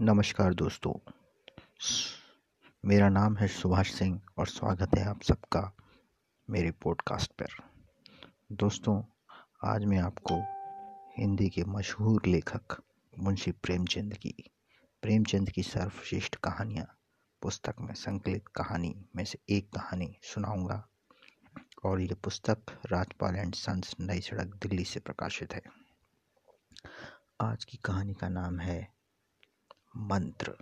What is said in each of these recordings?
नमस्कार दोस्तों। मेरा नाम है सुभाष सिंह और स्वागत है आप सबका मेरे पॉडकास्ट पर। दोस्तों, आज मैं आपको हिंदी के मशहूर लेखक मुंशी प्रेमचंद की प्रेमचंद की सर्वश्रेष्ठ कहानियाँ, पुस्तक में, संकलित कहानी में से एक कहानी सुनाऊँगा। और ये पुस्तक राजपाल एंड सन्स नई सड़क दिल्ली से प्रकाशित है। आज की कहानी का नाम है मंत्र।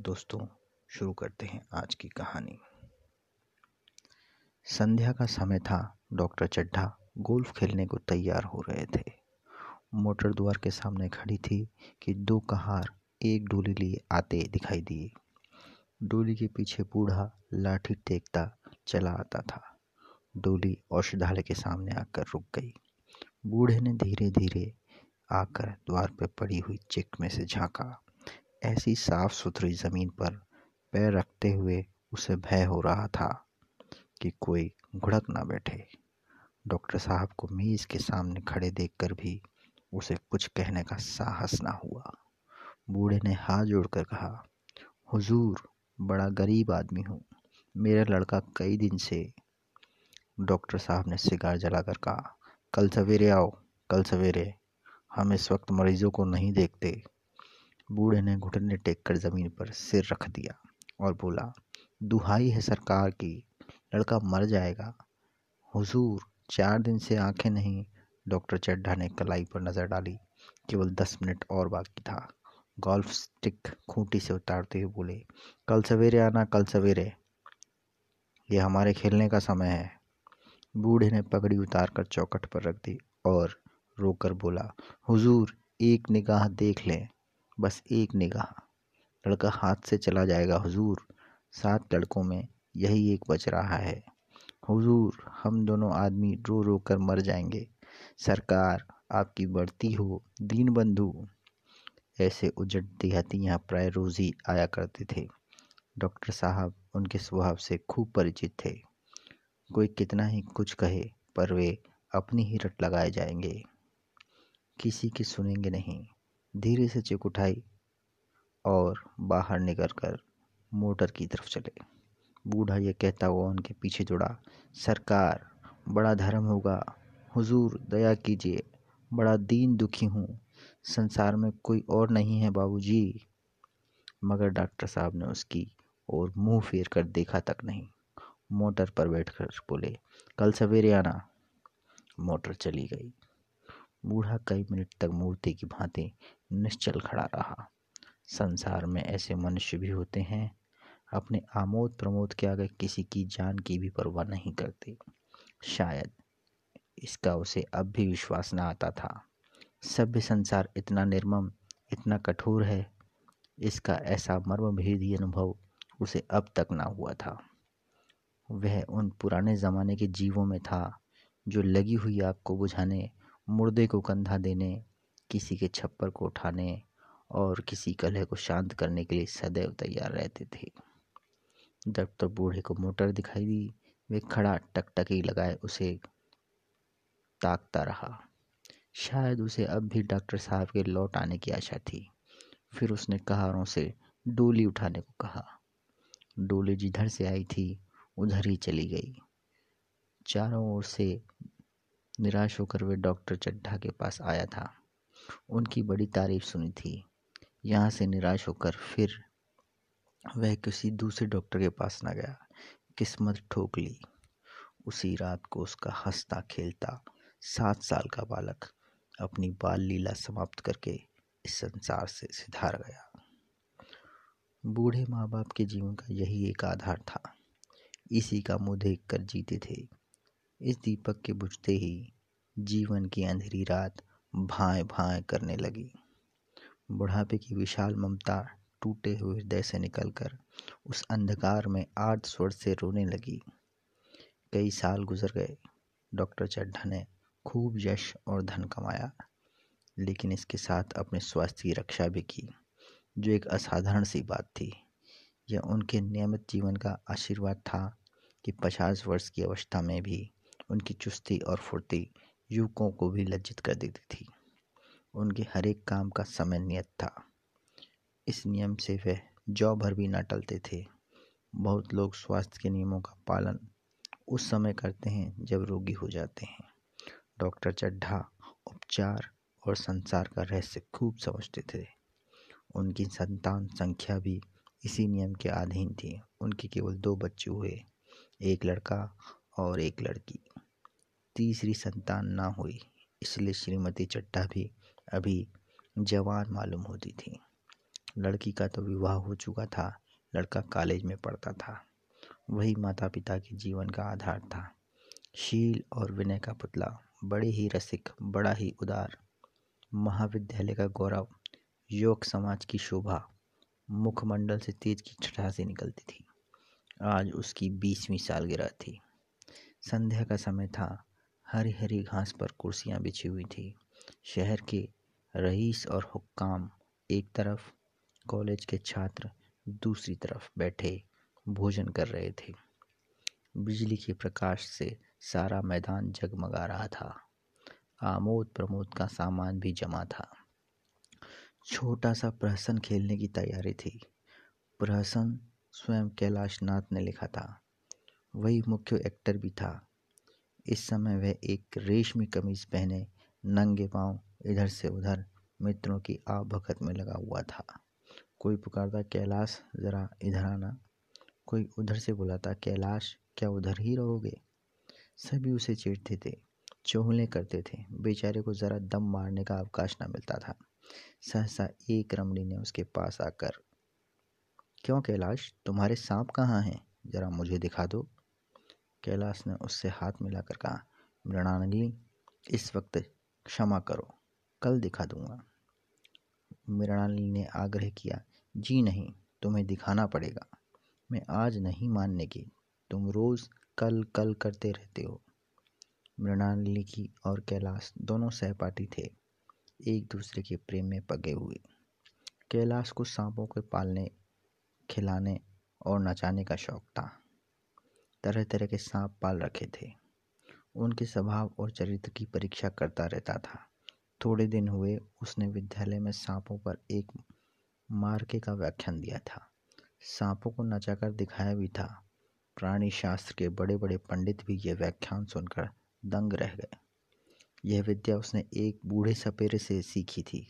दोस्तों, शुरू करते हैं आज की कहानी। संध्या का समय था, डॉक्टर चड्ढा गोल्फ खेलने को तैयार हो रहे थे। मोटर द्वार के सामने खड़ी थी कि दो कहार एक डोली लिए आते दिखाई दिए। डोली के पीछे बूढ़ा लाठी टेकता चला आता था। डोली औषधालय के सामने आकर रुक गई। बूढ़े ने धीरे धीरे आकर द्वार पर पड़ी हुई चिक में से झांका। ऐसी साफ़ सुथरी ज़मीन पर पैर रखते हुए उसे भय हो रहा था कि कोई घुड़क ना बैठे। डॉक्टर साहब को मेज के सामने खड़े देखकर भी उसे कुछ कहने का साहस ना हुआ। बूढ़े ने हाथ जोड़कर कहा, हुजूर, बड़ा गरीब आदमी हूँ। मेरा लड़का कई दिन से डॉक्टर साहब ने सिगार जलाकर कहा, कल सवेरे आओ, कल सवेरे हम इस वक्त मरीजों को नहीं देखते। बूढ़े ने घुटने टेक कर ज़मीन पर सिर रख दिया और बोला, दुहाई है सरकार की, लड़का मर जाएगा। हुजूर, चार दिन से आँखें नहीं। डॉक्टर चड्ढा ने कलाई पर नज़र डाली, केवल दस मिनट और बाकी था। गोल्फ स्टिक खूंटी से उतारते हुए बोले, कल सवेरे आना, कल सवेरे। ये हमारे खेलने का समय है। बूढ़े ने पगड़ी उतार कर चौकट पर रख दी और रोकर बोला, हुजूर, एक निगाह देख लें। बस एक निगाह। लड़का हाथ से चला जाएगा, हुजूर। सात लड़कों में यही एक बच रहा है। हुजूर, हम दोनों आदमी रो रो कर मर जाएँगे। सरकार आपकी बढ़ती हो दीन बंधु ऐसे उजट देहाती यहाँ प्राय रोज ही आया करते थे। डॉक्टर साहब उनके स्वभाव से खूब परिचित थे। कोई कितना ही कुछ कहे, पर वे अपनी ही रट लगाए जाएँगे। किसी की सुनेंगे नहीं। धीरे से चिक उठाई और बाहर निकल कर मोटर की तरफ़ चले। बूढ़ा ये कहता हुआ उनके पीछे जुड़ा, सरकार, बड़ा धर्म होगा। हुजूर, दया कीजिए। बड़ा दीन दुखी हूँ। संसार में कोई और नहीं है बाबूजी। मगर डॉक्टर साहब ने उसकी और मुँह फेर कर देखा तक नहीं। मोटर पर बैठकर बोले, कल सवेरे आना। मोटर चली गई। बूढ़ा कई मिनट तक मूर्ति की भांति निश्चल खड़ा रहा। संसार में ऐसे मनुष्य भी होते हैं, अपने आमोद प्रमोद के आगे किसी की जान की भी परवाह नहीं करते। शायद इसका उसे अब भी विश्वास न आता था। सभ्य संसार इतना निर्मम, इतना कठोर है, इसका ऐसा मर्म भेदी अनुभव उसे अब तक ना हुआ था। वह उन पुराने ज़माने के जीवों में था, जो लगी हुई आग को बुझाने मुर्दे को कंधा देने, किसी के छप्पर को उठाने और किसी कलह को शांत करने के लिए सदैव तैयार रहते थे। जब तो बूढ़े को मोटर दिखाई दी। वे खड़ा टकटकी लगाए उसे ताकता रहा। शायद उसे अब भी डॉक्टर साहब के लौट आने की आशा थी। फिर उसने कहारों से डोली उठाने को कहा। डोली जिधर से आई थी, उधर ही चली गई। चारों ओर से निराश होकर वे डॉक्टर चड्ढा के पास आया था। उनकी बड़ी तारीफ़ सुनी थी। यहाँ से निराश होकर फिर वह किसी दूसरे डॉक्टर के पास न गया। किस्मत ठोक ली। उसी रात को उसका हंसता खेलता सात साल का बालक अपनी बाल लीला समाप्त करके इस संसार से सिधार गया। बूढ़े माँ बाप के जीवन का यही एक आधार था। इसी का मुँह देख कर जीते थे। इस दीपक के बुझते ही जीवन की अंधेरी रात भाए भाए करने लगी। बुढ़ापे की विशाल ममता टूटे हुए हृदय से निकलकर उस अंधकार में आर्द स्वर से रोने लगी। कई साल गुजर गए। डॉक्टर चड्ढा ने खूब यश और धन कमाया, लेकिन इसके साथ अपने स्वास्थ्य की रक्षा भी की, जो एक असाधारण सी बात थी। यह उनके नियमित जीवन का आशीर्वाद था कि पचास वर्ष की अवस्था में भी उनकी चुस्ती और फुर्ती युवकों को भी लज्जित कर देती थी। उनके हर एक काम का समय नियत था। इस नियम से वह जौ भर भी न टलते थे। बहुत लोग स्वास्थ्य के नियमों का पालन उस समय करते हैं जब रोगी हो जाते हैं। डॉक्टर चड्ढा, उपचार और संसार का रहस्य खूब समझते थे। उनकी संतान संख्या भी इसी नियम के अधीन थी। उनके केवल दो बच्चे हुए, एक लड़का और एक लड़की। तीसरी संतान ना हुई, इसलिए श्रीमती चड्ढा भी अभी जवान मालूम होती थी। लड़की का तो विवाह हो चुका था, लड़का कॉलेज में पढ़ता था। वही माता पिता के जीवन का आधार था। शील और विनय का पुतला बड़े ही रसिक, बड़ा ही उदार। महाविद्यालय का गौरव, योग समाज की शोभा, मुखमंडल से तेज की छठा से निकलती थी। आज उसकी बीसवीं सालगिरह थी। संध्या का समय था हरी हरी घास पर कुर्सियाँ बिछी हुई थी। शहर के रईस और हुक्काम एक तरफ़, कॉलेज के छात्र दूसरी तरफ़ बैठे भोजन कर रहे थे। बिजली के प्रकाश से सारा मैदान जगमगा रहा था। आमोद प्रमोद का सामान भी जमा था। छोटा सा प्रहसन खेलने की तैयारी थी। प्रहसन स्वयं कैलाश नाथ ने लिखा था। वही मुख्य एक्टर भी था। इस समय वह एक रेशमी कमीज पहने नंगे पाँव इधर से उधर मित्रों की भगत में लगा हुआ था। कोई पुकारता, कैलाश, ज़रा इधर आना। कोई उधर से बुलाता, कैलाश, क्या उधर ही रहोगे? सभी उसे चीरते थे, चोहले करते थे। बेचारे को ज़रा दम मारने का अवकाश न मिलता था। सहसा एक रमणी ने उसके पास आकर, क्यों कैलाश, तुम्हारे सांप कहाँ हैं? जरा मुझे दिखा दो। कैलाश ने उससे हाथ मिलाकर कहा मृणालिनी इस वक्त क्षमा करो, कल दिखा दूँगा। मृणालिनी ने आग्रह किया, जी नहीं, तुम्हें दिखाना पड़ेगा। मैं आज नहीं मानने की, तुम रोज कल कल करते रहते हो मृणालिनी और कैलाश दोनों सहपाठी थे, एक दूसरे के प्रेम में पगे हुए। कैलाश को सांपों के पालने, खिलाने और नचाने का शौक था। तरह तरह के सांप पाल रखे थे। उनके स्वभाव और चरित्र की परीक्षा करता रहता था। थोड़े दिन हुए, उसने विद्यालय में सांपों पर एक मार्के का व्याख्यान दिया था। सांपों को नचाकर दिखाया भी था। प्राणी शास्त्र के बड़े बड़े पंडित भी यह व्याख्यान सुनकर दंग रह गए। यह विद्या उसने एक बूढ़े सपेरे से सीखी थी।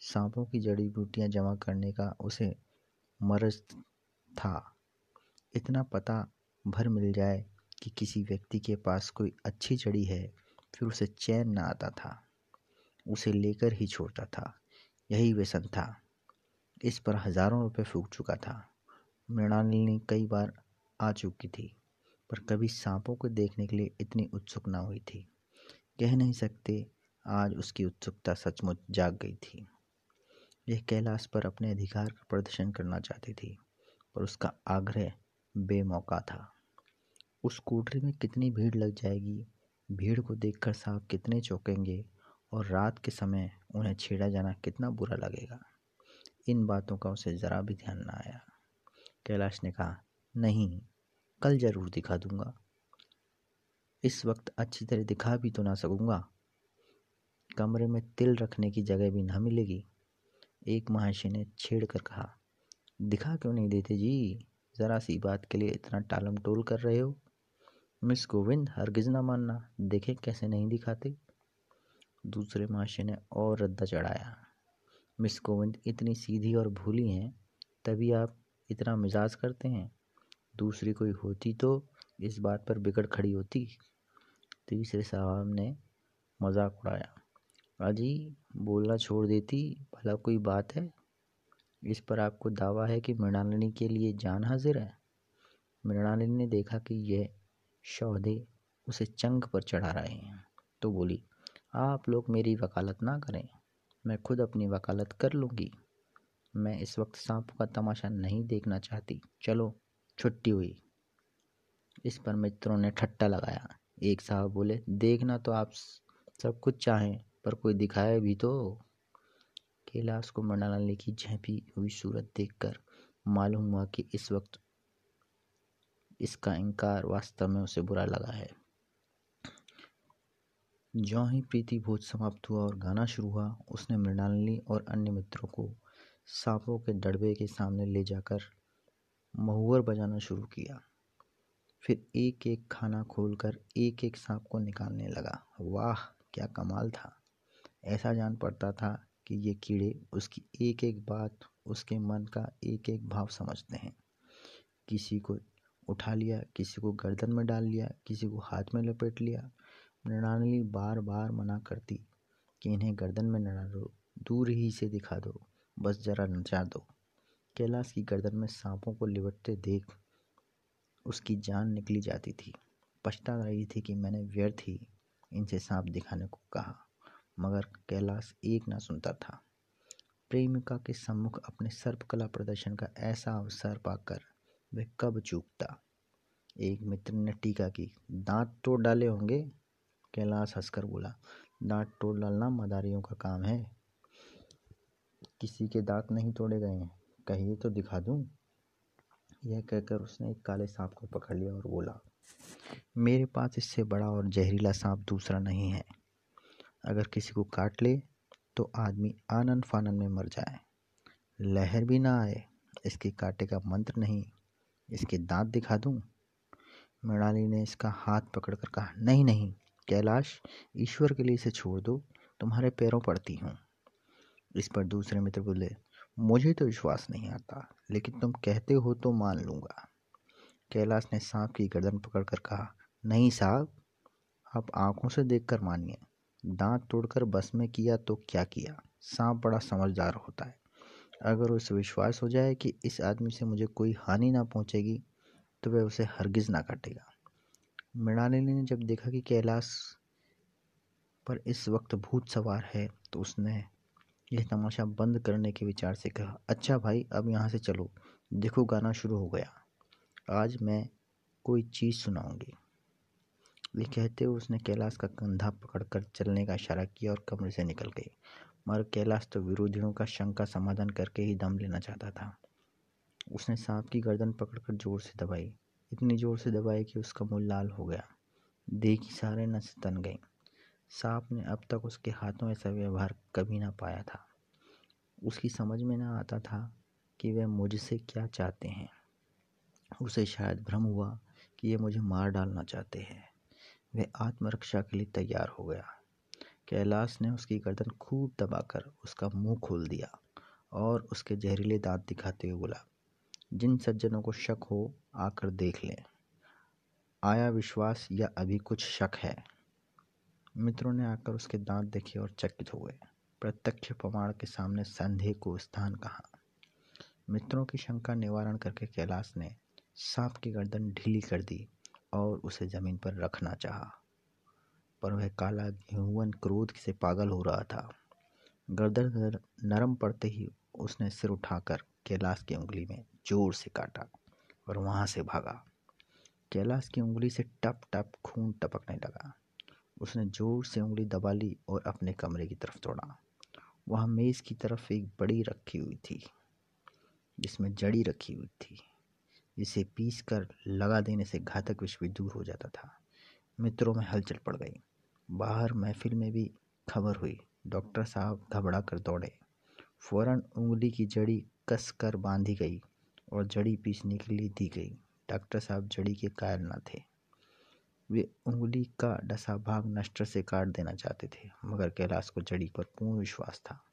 सांपों की जड़ी बूटियाँ जमा करने का उसे मरज था। इतना पता भर मिल जाए कि किसी व्यक्ति के पास कोई अच्छी जड़ी है, फिर उसे चैन न आता था। उसे लेकर ही छोड़ता था। यही व्यसन था। इस पर हज़ारों रुपए फूक चुका था। मृणालिनी कई बार आ चुकी थी, पर कभी सांपों को देखने के लिए इतनी उत्सुक न हुई थी। कह नहीं सकते आज उसकी उत्सुकता सचमुच जाग गई थी। यह कैलाश पर अपने अधिकार का प्रदर्शन करना चाहती थी, पर उसका आग्रह बेमौका था। उस कोठरी में कितनी भीड़ लग जाएगी, भीड़ को देखकर सांप कितने चौंकेंगे और रात के समय उन्हें छेड़ा जाना कितना बुरा लगेगा। इन बातों का उसे ज़रा भी ध्यान न आया। कैलाश ने कहा, नहीं, कल ज़रूर दिखा दूँगा। इस वक्त अच्छी तरह दिखा भी तो ना सकूँगा। कमरे में तिल रखने की जगह भी ना मिलेगी। एक महाशय ने छेड़ कर कहा, दिखा क्यों नहीं देते जी? ज़रा सी बात के लिए इतना टालम टोल कर रहे हो? मिस गोविंद, हरगिज ना मानना। देखे कैसे नहीं दिखाते। दूसरे महाशय ने और रद्दा चढ़ाया। मिस गोविंद इतनी सीधी और भूली हैं, तभी आप इतना मिजाज करते हैं। दूसरी कोई होती तो इस बात पर बिगड़ खड़ी होती। तीसरे साहब ने मज़ाक उड़ाया। अजी, बोलना छोड़ देती, भला कोई बात है? इस पर आपको दावा है कि मृणालिनी के लिए जान हाजिर है? मृणालिनी ने देखा कि यह शौदे उसे चंग पर चढ़ा रहे हैं। तो बोली, आप लोग मेरी वकालत ना करें। मैं खुद अपनी वकालत कर लूँगी। मैं इस वक्त सांप का तमाशा नहीं देखना चाहती। चलो, छुट्टी हुई। इस पर मित्रों ने ठट्टा लगाया। एक साहब बोले, देखना तो आप सब कुछ चाहें, पर कोई दिखाए भी तो। कैलाश को मृणालिनी की झेपी हुई सूरत देखकर मालूम हुआ कि इस वक्त इसका इनकार वास्तव में उसे बुरा लगा है। जो ही प्रीति भोज समाप्त हुआ और गाना शुरू हुआ, उसने मृणालिनी और अन्य मित्रों को सांपों के डड़बे के सामने ले जाकर महुअर बजाना शुरू किया। फिर एक एक खाना खोलकर एक एक सांप को निकालने लगा। वाह, क्या कमाल था। ऐसा जान पड़ता था कि ये कीड़े उसकी एक एक बात उसके मन का एक एक भाव समझते हैं। किसी को उठा लिया, किसी को गर्दन में डाल लिया, किसी को हाथ में लपेट लिया मृणालिनी बार बार मना करती कि इन्हें गर्दन में न डालो दूर ही से दिखा दो, बस जरा नचा दो। कैलाश की गर्दन में सांपों को लिपटते देख उसकी जान निकली जाती थी। पछता रही थी कि मैंने व्यर्थ ही इनसे सांप दिखाने को कहा। मगर कैलाश एक ना सुनता था। प्रेमिका के सम्मुख अपने सर्पकला प्रदर्शन का ऐसा अवसर पाकर वह कब चूकता? एक मित्र ने टीका की, दांत तोड़ डाले होंगे? कैलाश हंसकर बोला, दांत तोड़ डालना मदारियों का काम है। किसी के दांत नहीं तोड़े गए हैं। कहिए तो दिखा दूँ? यह कहकर उसने एक काले सांप को पकड़ लिया और बोला, मेरे पास इससे बड़ा और जहरीला सांप दूसरा नहीं है। अगर किसी को काट ले तो आदमी आनंद फानन में मर जाए। लहर भी ना आए, इसके काटे का मंत्र नहीं, इसके दांत दिखा दूँ। मृणाली ने इसका हाथ पकड़कर कहा, नहीं नहीं, कैलाश, ईश्वर के लिए इसे छोड़ दो, तुम्हारे पैरों पड़ती हूँ। इस पर दूसरे मित्र बोले, मुझे तो विश्वास नहीं आता, लेकिन तुम कहते हो तो मान लूँगा। कैलाश ने सांप की गर्दन पकड़कर कहा, नहीं साहब, आप आँखों से देखकर मानिए। दांत तोड़कर बस में किया तो क्या किया? सांप बड़ा समझदार होता है। अगर उसे विश्वास हो जाए कि इस आदमी से मुझे कोई हानि ना पहुंचेगी तो वह उसे हरगिज ना काटेगा। मृणालिनी ने जब देखा कि कैलाश पर इस वक्त भूत सवार है तो उसने यह तमाशा बंद करने के विचार से कहा अच्छा भाई, अब यहाँ से चलो। देखो, गाना शुरू हो गया। आज मैं कोई चीज़ सुनाऊँगी। ये कहते हुए उसने कैलाश का कंधा पकड़कर चलने का इशारा किया और कमरे से निकल गई। मगर कैलाश तो विरोधियों का शंका समाधान करके ही दम लेना चाहता था। उसने सांप की गर्दन पकड़कर ज़ोर से दबाई। इतनी ज़ोर से दबाई कि उसका मुँह लाल हो गया। की सारे नस तन गई सांप ने अब तक उसके हाथों ऐसा व्यवहार कभी ना पाया था। उसकी समझ में ना आता था कि वह मुझसे क्या चाहते हैं। उसे शायद भ्रम हुआ कि ये मुझे मार डालना चाहते हैं। वह आत्मरक्षा के लिए तैयार हो गया। कैलाश ने उसकी गर्दन खूब दबाकर उसका मुँह खोल दिया और उसके जहरीले दांत दिखाते हुए बोला, जिन सज्जनों को शक हो, आकर देख लें। आया विश्वास या अभी कुछ शक है? मित्रों ने आकर उसके दांत देखे और चकित हो गए। प्रत्यक्ष प्रमाण के सामने संदेह को स्थान कहा। मित्रों की शंका निवारण करके कैलाश ने सांप की गर्दन ढीली कर दी। और उसे ज़मीन पर रखना चाहा। पर वह काला गेहुवन क्रोध से पागल हो रहा था। गर्दन नरम पड़ते ही उसने सिर उठाकर कैलाश की उंगली में ज़ोर से काटा और वहाँ से भागा। कैलाश की उंगली से टप टप खून टपकने लगा। उसने ज़ोर से उंगली दबा ली और अपने कमरे की तरफ़ दौड़ा। वहाँ मेज की तरफ़ एक बड़ी रखी हुई थी, जिसमें जड़ी रखी हुई थी। जिसे पीस कर लगा देने से घातक विष भी दूर हो जाता था। मित्रों में हलचल पड़ गई। बाहर महफिल में भी खबर हुई। डॉक्टर साहब घबरा कर दौड़े। फ़ौरन उंगली की जड़ी कस कर बांधी गई और जड़ी पीसने के लिए दी गई। डॉक्टर साहब जड़ी के कायल न थे। वे उंगली का डसा भाग नष्टर से काट देना चाहते थे, मगर कैलाश को जड़ी पर पूर्ण विश्वास था।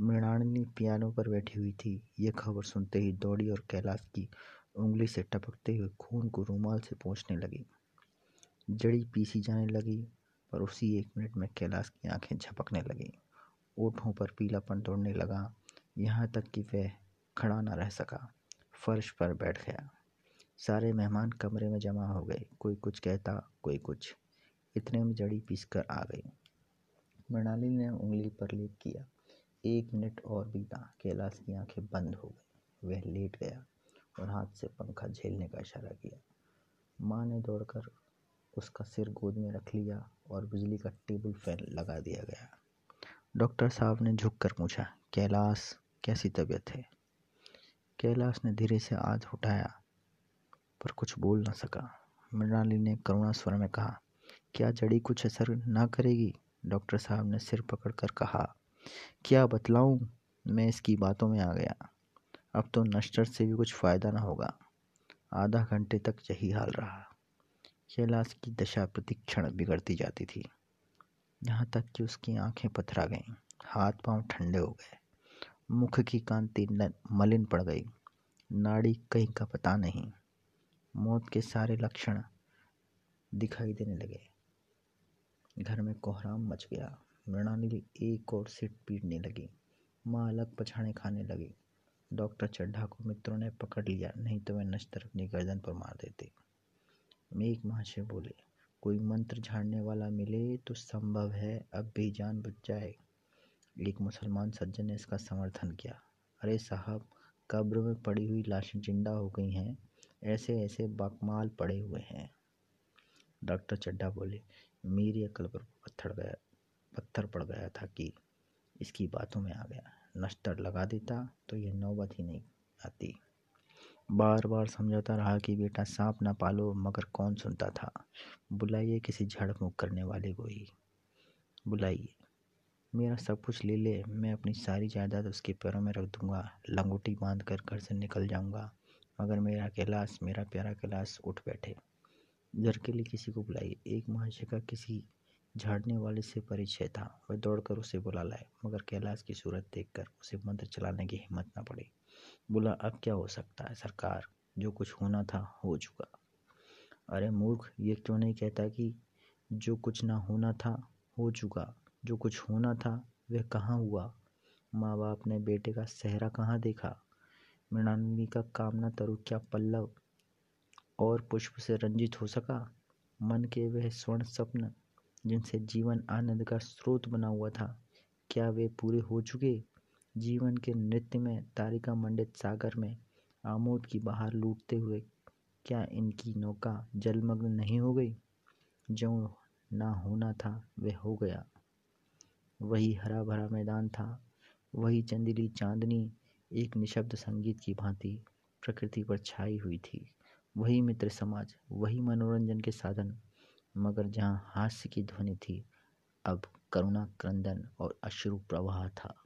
मृणालिनी पियानो पर बैठी हुई थी। ये खबर सुनते ही दौड़ी और कैलाश की उंगली से टपकते हुए खून को रूमाल से पोंछने लगी। जड़ी पीसी जाने लगी, पर उसी एक मिनट में कैलाश की आँखें झपकने लगी। ओठों पर पीलापन दौड़ने लगा। यहाँ तक कि वह खड़ा न रह सका। फर्श पर बैठ गया। सारे मेहमान कमरे में जमा हो गए। कोई कुछ कहता, कोई कुछ। इतने में जड़ी पीस कर आ गई। मृणाली ने उंगली पर लेप किया। एक मिनट और बीता। कैलाश की आँखें बंद हो गई। वह लेट गया। और हाथ से पंखा झेलने का इशारा किया। माँ ने दौड़कर उसका सिर गोद में रख लिया और बिजली का टेबल फ़ैन लगा दिया गया। डॉक्टर साहब ने झुककर पूछा, कैलाश, कैसी तबीयत है? कैलाश ने धीरे से हाथ उठाया, पर कुछ बोल ना सका। मृणाली ने करुणा स्वर में कहा, क्या जड़ी कुछ असर ना करेगी? डॉक्टर साहब ने सिर पकड़कर कहा, क्या बतलाऊं? मैं इसकी बातों में आ गया। अब तो नश्तर से भी कुछ फ़ायदा न होगा। आधा घंटे तक यही हाल रहा। कैलाश की दशा प्रतिक्षण बिगड़ती जाती थी। यहाँ तक कि उसकी आँखें पथरा गईं, हाथ पाँव ठंडे हो गए। मुख की कांति मलिन पड़ गई। नाड़ी कहीं का पता नहीं। मौत के सारे लक्षण दिखाई देने लगे। घर में कोहराम मच गया। मृणालिनी एक और सिट पीटने लगी। माँ अलग पछाड़े खाने लगी। डॉक्टर चड्ढा को मित्रों ने पकड़ लिया, नहीं तो वह नश्तर अपनी गर्दन पर मार देते। मेघ महाशय बोले, कोई मंत्र झाड़ने वाला मिले तो संभव है, अब भी जान बच जाए। एक मुसलमान सज्जन ने इसका समर्थन किया। अरे साहब, कब्र में पड़ी हुई लाशें ज़िंदा हो गई हैं ऐसे ऐसे बकमाल पड़े हुए हैं। डॉक्टर चड्ढा बोले, मेरी अकल पर पत्थर गया, पत्थर पड़ गया था कि इसकी बातों में आ गया। नश्तर लगा देता तो ये नौबत ही नहीं आती। बार बार समझाता रहा कि बेटा सांप ना पालो, मगर कौन सुनता था? बुलाइए किसी झाड़ फूँक करने वाले को ही। बुलाइए। मेरा सब कुछ ले ले, मैं अपनी सारी जायदाद उसके पैरों में रख दूँगा। लंगोटी बाँध कर घर से निकल जाऊँगा। मगर मेरा कैलाश मेरा प्यारा कैलाश उठ बैठे। घर के लिए किसी को बुलाइए। एक महाशय का किसी झाड़ने वाले से परिचय था। वह दौड़कर उसे बुला लाए, मगर कैलाश की सूरत देखकर उसे मंत्र चलाने की हिम्मत न पड़ी। बोला, अब क्या हो सकता है सरकार? जो कुछ होना था, हो चुका। अरे मूर्ख, ये क्यों नहीं कहता कि जो कुछ ना होना था, हो चुका? जो कुछ होना था, वह कहाँ हुआ? माँ बाप ने बेटे का सहरा कहाँ देखा? मृणालिनी का कामना तरु क्या पल्लव और पुष्प से रंजित हो सका? मन के वह स्वर्ण स्वप्न जिनसे जीवन आनंद का स्रोत बना हुआ था। क्या वे पूरे हो चुके? जीवन के नृत्य में, तारिका मंडित सागर में, आमोद की बाहर लूटते हुए, क्या इनकी नौका जलमग्न नहीं हो गई? जो ना होना था वह हो गया। वही हरा भरा मैदान था, वही चंदेली चांदनी, एक निशब्द संगीत की भांति प्रकृति पर छाई हुई थी। वही मित्र समाज, वही मनोरंजन के साधन मगर जहाँ हास्य की ध्वनि थी, अब करुणा क्रंदन और अश्रु प्रवाह था।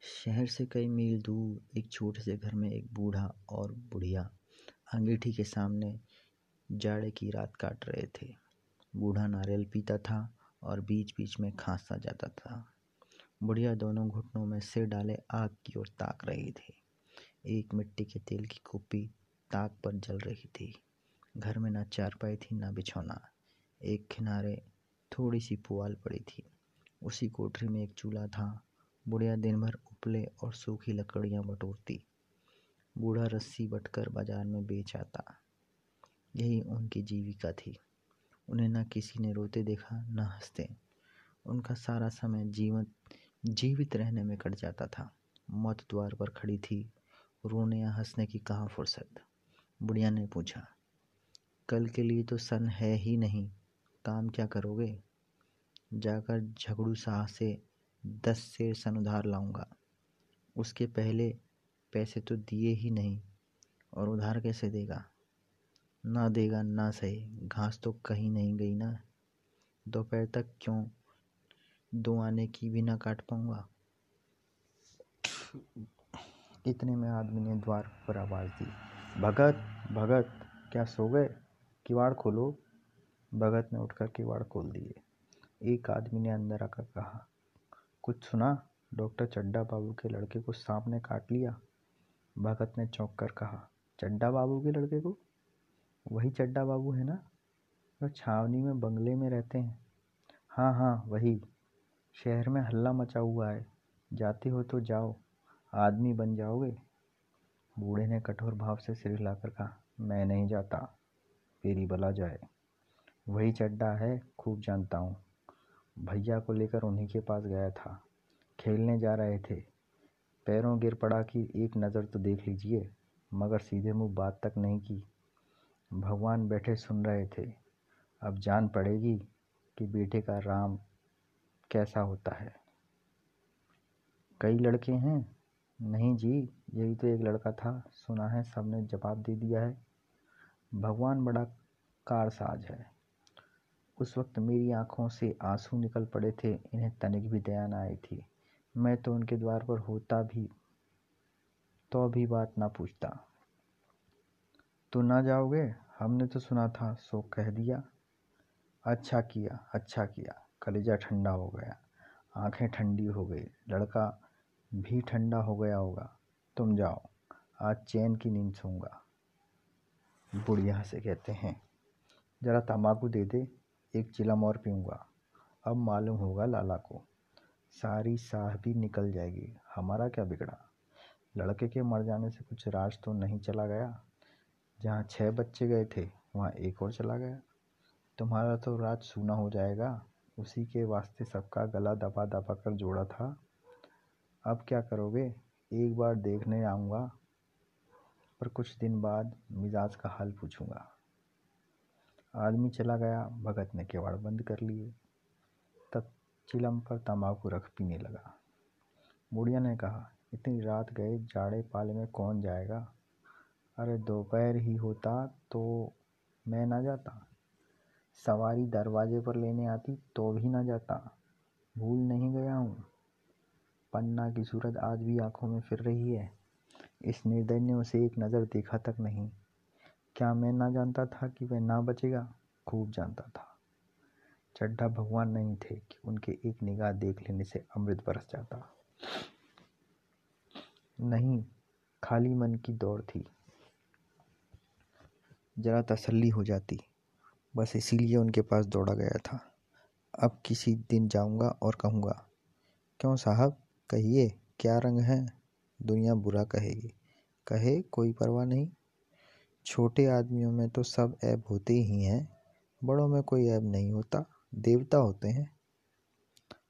शहर से कई मील दूर, एक छोटे से घर में एक बूढ़ा और बुढ़िया अंगीठी के सामने जाड़े की रात काट रहे थे। बूढ़ा नारियल पीता था और बीच बीच में खांसता जाता था। बुढ़िया दोनों घुटनों में सिर डाले आग की ओर ताक रही थी। एक मिट्टी के तेल की कुप्पी ताक पर जल रही थी। घर में ना चारपाई थी, ना बिछौना। एक किनारे थोड़ी सी पुआल पड़ी थी। उसी कोठरी में एक चूल्हा था। बुढ़िया दिन भर उपले और सूखी लकड़ियाँ बटोरती। बूढ़ा रस्सी बटकर बाज़ार में बेच आता। यही उनकी जीविका थी। उन्हें न किसी ने रोते देखा, न हँसते। उनका सारा समय जीवन, जीवित रहने में कट जाता था। मौत द्वार पर खड़ी थी। रोने या हंसने की कहाँ फुर्सत? बुढ़िया ने पूछा। कल के लिए तो सन है ही नहीं, काम क्या करोगे? जाकर झगड़ू शाह से दस शेर सन उधार लाऊँगा। उसके पहले पैसे तो दिए ही नहीं, और उधार कैसे देगा? ना देगा ना सही, घास तो कहीं नहीं गई ना। दोपहर तक क्यों दो आने की भी ना काट पाऊँगा? इतने में आदमी ने द्वार पर आवाज़ दी। भगत भगत, क्या सो गए? किवाड़ खोलो। भगत ने उठकर किवाड़ खोल दिए। एक आदमी ने अंदर आकर कहा, कुछ सुना? डॉक्टर चड्डा बाबू के लड़के को सांप ने काट लिया? भगत ने चौंक कर कहा, चड्डा बाबू के लड़के को? वही चड्डा बाबू है ना? वह छावनी में बंगले में रहते हैं। हाँ हाँ वही। शहर में हल्ला मचा हुआ है। जाते हो तो जाओ। आदमी बन जाओगे? बूढ़े ने कठोर भाव से सिर हिलाकर कहा, मैं नहीं जाता। तेरी बला जाए। वही चड्डा है, खूब जानता हूँ। भैया को लेकर उन्हीं के पास गया था। खेलने जा रहे थे। पैरों गिर पड़ा कि एक नज़र तो देख लीजिए, मगर सीधे मुँह बात तक नहीं की। भगवान बैठे सुन रहे थे। अब जान पड़ेगी कि बेटे का राम कैसा होता है। कई लड़के हैं। नहीं जी, यही तो एक लड़का था, सुना है, सबने जवाब दे दिया है। भगवान बड़ा कारसाज है। उस वक्त मेरी आँखों से आँसू निकल पड़े थे, इन्हें तनिक भी दया न आई थी। मैं तो उनके द्वार पर होता भी तो भी बात ना पूछता। तो ना जाओगे? हमने तो सुना था, सो कह दिया। अच्छा किया अच्छा किया, कलेजा ठंडा हो गया। आँखें ठंडी हो गई, लड़का भी ठंडा हो गया होगा। तुम जाओ, आज चैन की नींद सोऊँगा। बुढ़िया से कहते हैं। ज़रा तम्बाकू दे दे, एक चिलम और पीऊँगा। अब मालूम होगा लाला को, सारी साह भी निकल जाएगी, हमारा क्या बिगड़ा? लड़के के मर जाने से कुछ राज तो नहीं चला गया? जहाँ छः बच्चे गए थे, वहाँ एक और चला गया? तुम्हारा तो राज सूना हो जाएगा, उसी के वास्ते सबका गला दबा दबा कर जोड़ा था। अब क्या करोगे? एक बार देखने आऊँगा पर कुछ दिन बाद मिजाज का हाल पूछूँगा। आदमी चला गया, भगत ने केवाड़ बंद कर लिए। तब चिलम पर तम्बाकू रख पीने लगा। बुढ़िया ने कहा, इतनी रात गए, जाड़े पाले में कौन जाएगा? अरे दोपहर ही होता तो मैं ना जाता। सवारी दरवाजे पर लेने आती तो भी ना जाता। भूल नहीं गया हूँ। पन्ना की सूरत आज भी आँखों में फिर रही है। इस निर्दय ने उसे एक नज़र देखा तक नहीं। क्या मैं ना जानता था कि वह ना बचेगा? खूब जानता था। चड्ढा भगवान नहीं थे कि उनके एक निगाह देख लेने से अमृत बरस जाता। नहीं, खाली मन की दौड़ थी। जरा तसल्ली हो जाती। बस इसीलिए उनके पास दौड़ा गया था। अब किसी दिन जाऊँगा और कहूँगा, क्यों साहब, कहिए, क्या रंग है? दुनिया बुरा कहेगी। कहे, कोई परवाह नहीं। छोटे आदमियों में तो सब ऐब होते ही हैं, बड़ों में कोई ऐब नहीं होता, देवता होते हैं।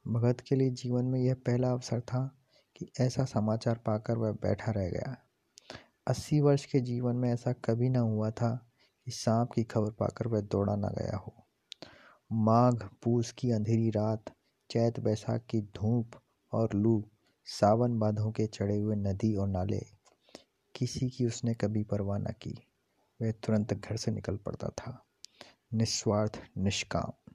भगत के लिए जीवन में यह पहला अवसर था कि ऐसा समाचार पाकर वह बैठा रह गया। अस्सी वर्ष के जीवन में ऐसा कभी ना हुआ था कि सांप की खबर पाकर वह दौड़ा ना गया हो। माघ, पूस की अंधेरी रात, चैत बैसाख की धूप और लू सावन बांधों के चढ़े हुए नदी और नाले, किसी की उसने कभी परवाह न की। वह तुरंत घर से निकल पड़ता था। निस्वार्थ, निष्काम।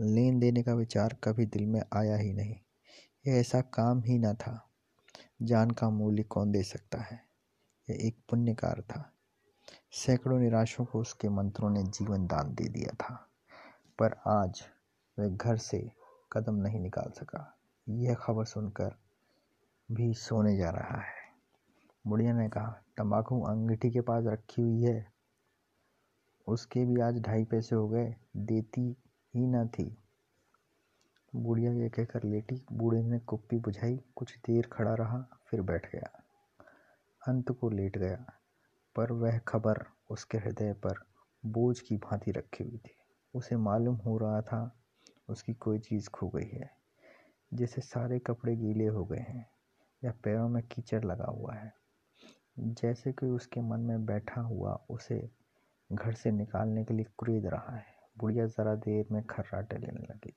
लेन देने का विचार कभी दिल में आया ही नहीं। यह ऐसा काम ही न था। जान का मूल्य कौन दे सकता है? यह एक पुण्यकार था। सैकड़ों निराशों को उसके मंत्रों ने जीवन दान दे दिया था। पर आज वह घर से कदम नहीं निकाल सका। यह खबर सुनकर भी सोने जा रहा है। बुढ़िया ने कहा, तंबाकू अंगीठी के पास रखी हुई है। उसके भी आज ढाई पैसे हो गए, देती ही न थी। बुढ़िया ये कहकर लेटी, बूढ़े ने कुप्पी बुझाई, कुछ देर खड़ा रहा, फिर बैठ गया। अंत को लेट गया, पर वह खबर उसके हृदय पर बोझ की भांति रखी हुई थी। उसे मालूम हो रहा था, उसकी कोई चीज़ खो गई है, जैसे सारे कपड़े गीले हो गए हैं। या पैरों में कीचड़ लगा हुआ है। जैसे कि उसके मन में बैठा हुआ उसे घर से निकालने के लिए कुरेद रहा है। बुढ़िया ज़रा देर में खर्राटे लेने लगी।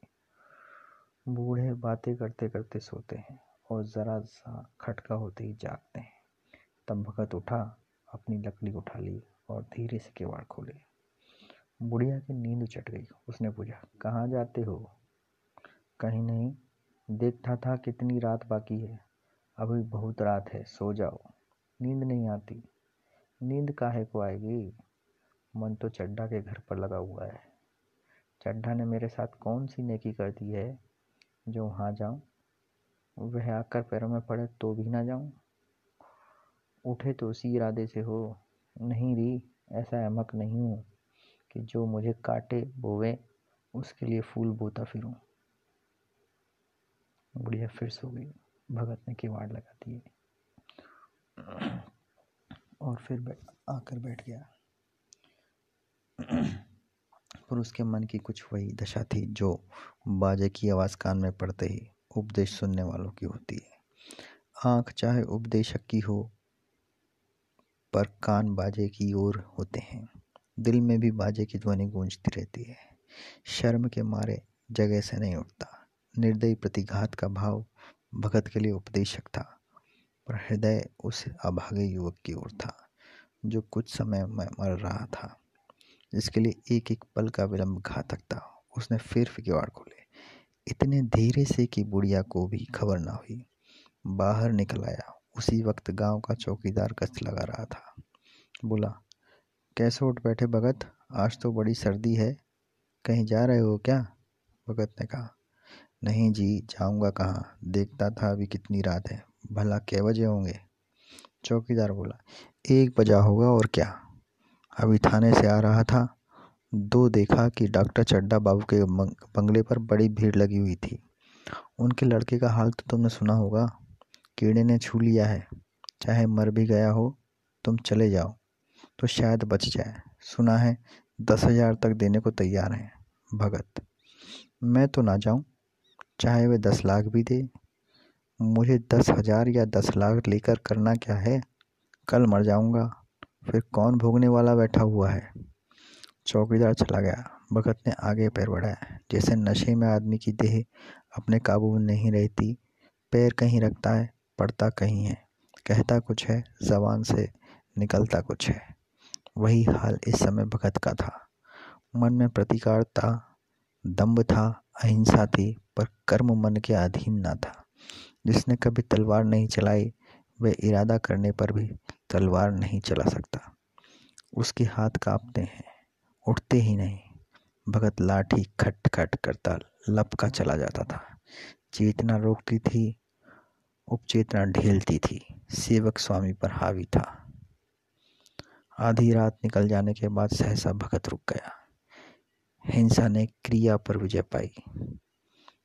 बूढ़े बातें करते करते सोते हैं और ज़रा सा खटका होते ही जागते हैं। तब भगत उठा, अपनी लकड़ी उठा ली और धीरे से किवाड़ खोले। बुढ़िया की नींद चट गई। उसने पूछा, कहाँ जाते हो? कहीं नहीं। देखता था कितनी रात बाकी है। अभी बहुत रात है, सो जाओ। नींद नहीं आती। नींद काहे को आएगी? मन तो चड्ढा के घर पर लगा हुआ है। चड्ढा ने मेरे साथ कौन सी नेकी कर दी है जो वहाँ जाऊँ? वह आकर पैरों में पड़े तो भी ना जाऊँ? उठे तो उसी इरादे से हो। नहीं री, ऐसा अहमक नहीं हूँ कि जो मुझे काटे, बोवे, उसके लिए फूल बोता फिरूं। बुढ़िया फिर सो गई। भगत ने किवाड़ लगा दिए और फिर आकर बैठ गया। पर उसके मन की कुछ वही दशा थी जो बाजे की आवाज़ कान में पड़ते ही उपदेश सुनने वालों की होती है। आँख चाहे उपदेशक की हो, पर कान बाजे की ओर होते हैं। दिल में भी बाजे की ध्वनि गूंजती रहती है। शर्म के मारे जगह से नहीं उठता। निर्दयी प्रतिघात का भाव भगत के लिए उपदेशक था, पर हृदय उस अभागे युवक की ओर था, जो कुछ समय में मर रहा था। जिसके लिए एक एक पल का विलंब घातक था। उसने फिर किवाड़ खोले। इतने धीरे से कि बुढ़िया को भी खबर ना हुई। बाहर निकल आया। उसी वक्त गाँव का चौकीदार गश्त लगा रहा था। बोला, कैसे उठ बैठे भगत? आज तो बड़ी सर्दी है। कहीं जा रहे हो क्या? भगत ने कहा नहीं जी, जाऊँगा कहाँ? देखता था अभी कितनी रात है। भला कै बजे होंगे? चौकीदार बोला, एक बजा होगा और क्या? अभी थाने से आ रहा था। दो देखा कि डॉक्टर चड्डा बाबू के बंगले पर बड़ी भीड़ लगी हुई थी। उनके लड़के का हाल तो तुमने सुना होगा। कीड़े ने छू लिया है। चाहे मर भी गया हो, तुम चले जाओ तो शायद बच जाए। सुना है, दस हज़ार तक देने को तैयार हैं, भगत। मैं तो ना जाऊँ। चाहे वे दस लाख भी दे। मुझे दस हज़ार या दस लाख लेकर करना क्या है? कल मर जाऊँगा। फिर कौन भोगने वाला बैठा हुआ है? चौकीदार चला गया। भगत ने आगे पैर बढ़ाया। जैसे नशे में आदमी की देह अपने काबू में नहीं रहती, पैर कहीं रखता है, पड़ता कहीं है। कहता कुछ है, जबान से निकलता कुछ है। वही हाल इस समय भगत का था। मन में प्रतिकार था दम्भ था, अहिंसा थी। पर कर्म मन के अधीन न था। जिसने कभी तलवार नहीं चलाई, वह इरादा करने पर भी तलवार नहीं चला सकता। उसके हाथ कांपते हैं, उठते ही नहीं। भगत लाठी खट खट करता, लपका चला जाता था। चेतना रोकती थी, उपचेतना ढेलती थी। सेवक स्वामी पर हावी था। आधी रात निकल जाने के बाद सहसा भगत रुक गया। हिंसा ने क्रिया पर विजय पाई।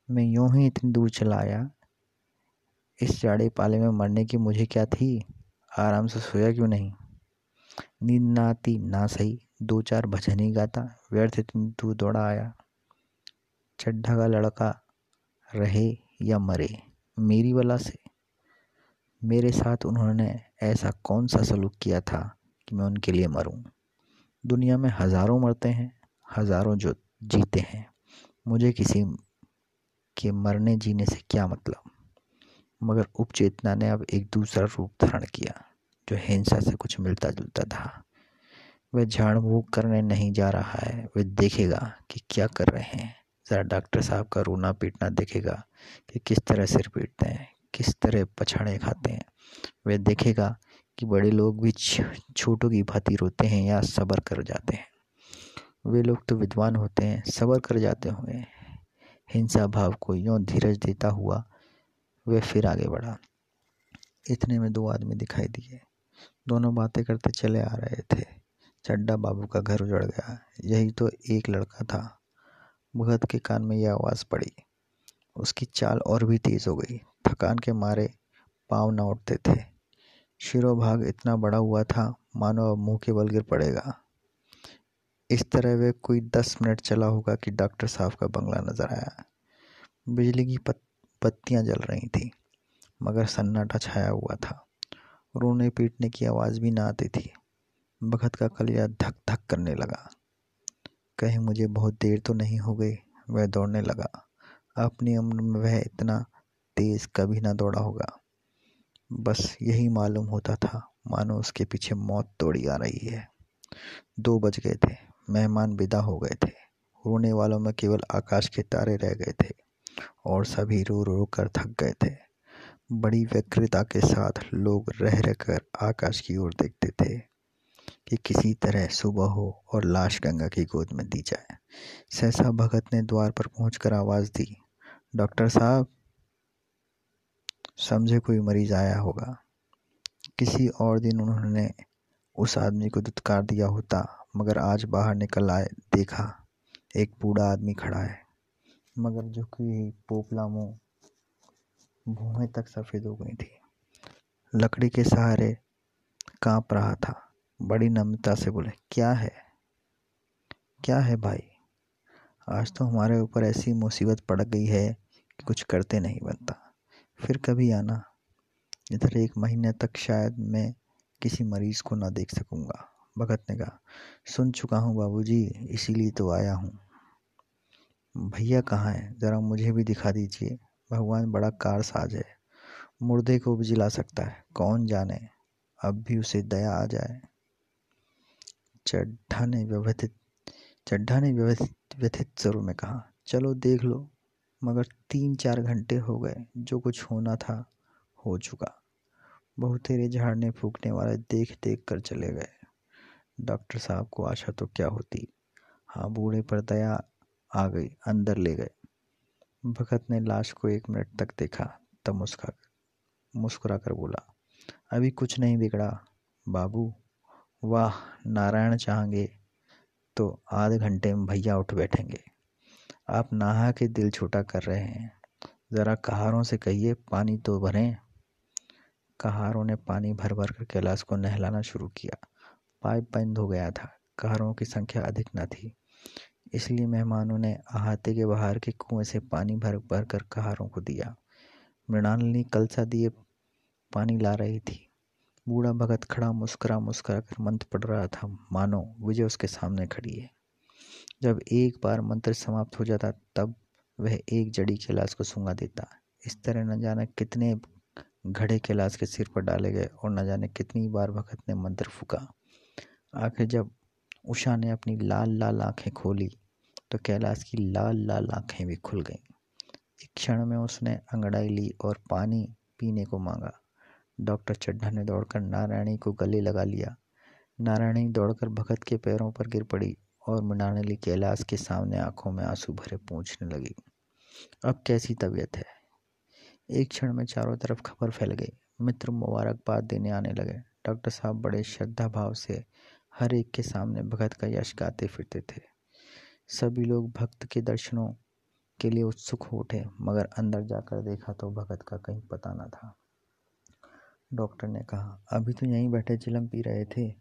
मैं यूँ ही इतनी दूर चला आया। इस जाड़े पाले में मरने की मुझे क्या थी? आराम से सोया क्यों नहीं? नींद ना आती, ना सही। दो चार भजन ही गाता, व्यर्थ इतनी दूर दौड़ा आया। चड्ढा का लड़का रहे या मरे, मेरी वला से? मेरे साथ उन्होंने ऐसा कौन सा सलूक किया था कि मैं उनके लिए मरूं? दुनिया में हज़ारों मरते हैं, हज़ारों जो जीते हैं। मुझे किसी के मरने जीने से क्या मतलब? मगर उपचेतना ने अब एक दूसरा रूप धारण किया, जो हिंसा से कुछ मिलता जुलता था। वह झाड़ फूक करने नहीं जा रहा है। वह देखेगा कि क्या कर रहे हैं। ज़रा डॉक्टर साहब का रोना पीटना देखेगा कि किस तरह सिर पीटते हैं, किस तरह पछाड़े खाते हैं। वह देखेगा कि बड़े लोग भी छोटों की भांति रोते हैं या सब्र कर जाते हैं। वे लोग तो विद्वान होते हैं, सब्र कर जाते होंगे। हिंसा भाव को यूँ धीरज देता हुआ वह फिर आगे बढ़ा। इतने में दो आदमी दिखाई दिए। दोनों बातें करते चले आ रहे थे। चड्डा बाबू का घर उजड़ गया। यही तो एक लड़का था। भगत के कान में यह आवाज़ पड़ी। उसकी चाल और भी तेज हो गई। थकान के मारे पाँव न उठते थे। शिरोभाग इतना बड़ा हुआ था, मानो अब मुँह के बल गिर पड़ेगा। इस तरह वे कोई दस मिनट चला होगा कि डॉक्टर साहब का बंगला नज़र आया। बिजली की पत, बत्तियाँ जल रही थी मगर सन्नाटा छाया हुआ था। रोने पीटने की आवाज़ भी ना आती थी। भगत का कलिया धक धक करने लगा। कहीं मुझे बहुत देर तो नहीं हो गई वह दौड़ने लगा। अपनी उम्र में वह इतना तेज कभी ना दौड़ा होगा। बस यही मालूम होता था मानो उसके पीछे मौत दौड़ी आ रही है। दो बज गए थे। मेहमान विदा हो गए थे। रोने वालों में केवल आकाश के तारे रह गए थे और सभी रो रो कर थक गए थे। बड़ी व्यग्रता के साथ लोग रह रह कर आकाश की ओर देखते थे कि किसी तरह सुबह हो और लाश गंगा की गोद में दी जाए। सहसा भगत ने द्वार पर पहुंचकर आवाज़ दी, डॉक्टर साहब, समझे कोई मरीज़ आया होगा। किसी और दिन उन्होंने उस आदमी को दुत्कार दिया होता मगर आज बाहर निकल आए, देखा, एक बूढ़ा आदमी खड़ा है। मगर जो कि पोपला मुँह भूहें तक सफ़ेद हो गई थी। लकड़ी के सहारे काँप रहा था। बड़ी नम्रता से बोले, क्या है? क्या है भाई? आज तो हमारे ऊपर ऐसी मुसीबत पड़ गई है कि कुछ करते नहीं बनता। फिर कभी आना। इधर एक महीने तक शायद मैं किसी मरीज़ को ना देख सकूँगा। भगत ने कहा, सुन चुका हूँ बाबूजी, इसीलिए तो आया हूँ। भैया कहाँ है? ज़रा मुझे भी दिखा दीजिए। भगवान बड़ा कारसाज है। मुर्दे को भी जिला सकता है। कौन जाने? अब भी उसे दया आ जाए। चड्ढा ने व्यवस्थित, चड्ढा ने व्यथित स्वरूप में कहा, चलो देख लो, मगर तीन चार घंटे हो गए, जो कुछ होना था, हो चुका। बहुतेरे झाड़ने फूकने वाले देख देख कर चले गए। डॉक्टर साहब को आशा तो क्या होती? हाँ बूढ़े पर दया आ गई, अंदर ले गए। भगत ने लाश को एक मिनट तक देखा, तब मुस्का मुस्कुरा कर बोला, अभी कुछ नहीं बिगड़ा, बाबू। वाह, नारायण चाहेंगे तो आधे घंटे में भैया उठ बैठेंगे। आप नहा के दिल छोटा कर रहे हैं। ज़रा कहारों से कहिए, पानी तो भरें। कहारों ने पानी भर भर कर कैलाश को नहलाना शुरू किया। पाइप बंद हो गया था। कहारों की संख्या अधिक न थी। इसलिए मेहमानों ने अहाते के बाहर के कुएँ से पानी भर भर कर कहारों को दिया। मृणालिनी कलसा दिए पानी ला रही थी। बूढ़ा भगत खड़ा मुस्करा मुस्करा कर मंत्र पढ़ रहा था, मानो, विजय उसके सामने खड़ी है। जब एक बार मंत्र समाप्त हो जाता, तब वह एक जड़ी कैलाश को सूँगा देता। इस तरह न जाने कितने घड़े कैलाश के सिर पर डाले गए और न जाने कितनी बार भगत ने मंत्र फूका। आखिर जब उषा ने अपनी लाल लाल आँखें खोली तो कैलाश की लाल लाल आँखें भी खुल गईं। एक क्षण में उसने अंगड़ाई ली और पानी पीने को मांगा। डॉक्टर चड्ढा ने दौड़कर नारायणी को गले लगा लिया। नारायणी दौड़कर भगत के पैरों पर गिर पड़ी और मृणाली कैलाश के सामने आँखों में आँसू भरे पूछने लगी, अब कैसी तबीयत है? एक क्षण में चारों तरफ़ खबर फैल गई। मित्र मुबारकबाद देने आने लगे। डॉक्टर साहब बड़े श्रद्धा भाव से हर एक के सामने भगत का यश गाते फिरते थे। सभी लोग भक्त के दर्शनों के लिए उत्सुक हो उठे, मगर अंदर जाकर देखा तो भगत का कहीं पता न था। डॉक्टर ने कहा, अभी तो यहीं बैठे चिलम पी रहे थे।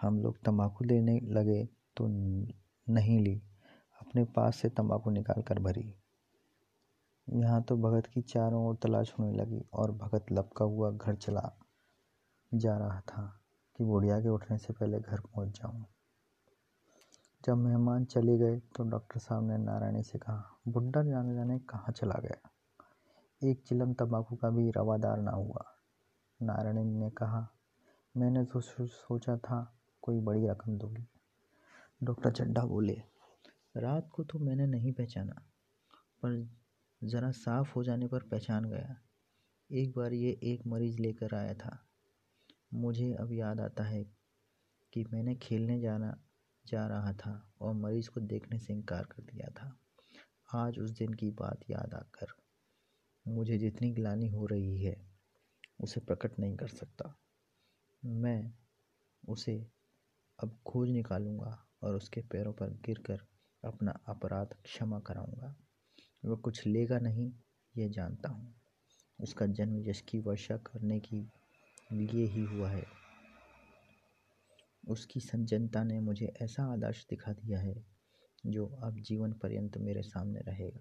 हम लोग तंबाकू लेने लगे तो नहीं ली। अपने पास से तंबाकू निकाल कर भरी। यहाँ तो भगत की चारों ओर तलाश होने लगी और भगत लपका हुआ घर चला जा रहा था। कि बुढ़िया के उठने से पहले घर पहुँच जाऊँ। जब मेहमान चले गए तो डॉक्टर साहब ने नारायणी से कहा बुढ़ा जाने जाने कहाँ चला गया? एक चिलम तंबाकू का भी रवादार ना हुआ। नारायण ने कहा, मैंने तो सोचा था कोई बड़ी रकम दोगी। डॉक्टर चड्ढा बोले, रात को तो मैंने नहीं पहचाना, पर ज़रा साफ़ हो जाने पर पहचान गया। एक बार ये एक मरीज़ लेकर आया था। मुझे अब याद आता है कि मैंने खेलने जाना, जा रहा था और मरीज़ को देखने से इनकार कर दिया था। आज उस दिन की बात याद आकर मुझे जितनी ग्लानी हो रही है, उसे प्रकट नहीं कर सकता। मैं उसे अब खोज निकालूँगा और उसके पैरों पर गिरकर अपना अपराध क्षमा कराऊँगा। वह कुछ लेगा नहीं, यह जानता हूँ। उसका जन्म यश की वर्षा करने की लिए ही हुआ है। उसकी सज्जनता ने मुझे ऐसा आदर्श दिखा दिया है, जो अब जीवन पर्यंत मेरे सामने रहेगा।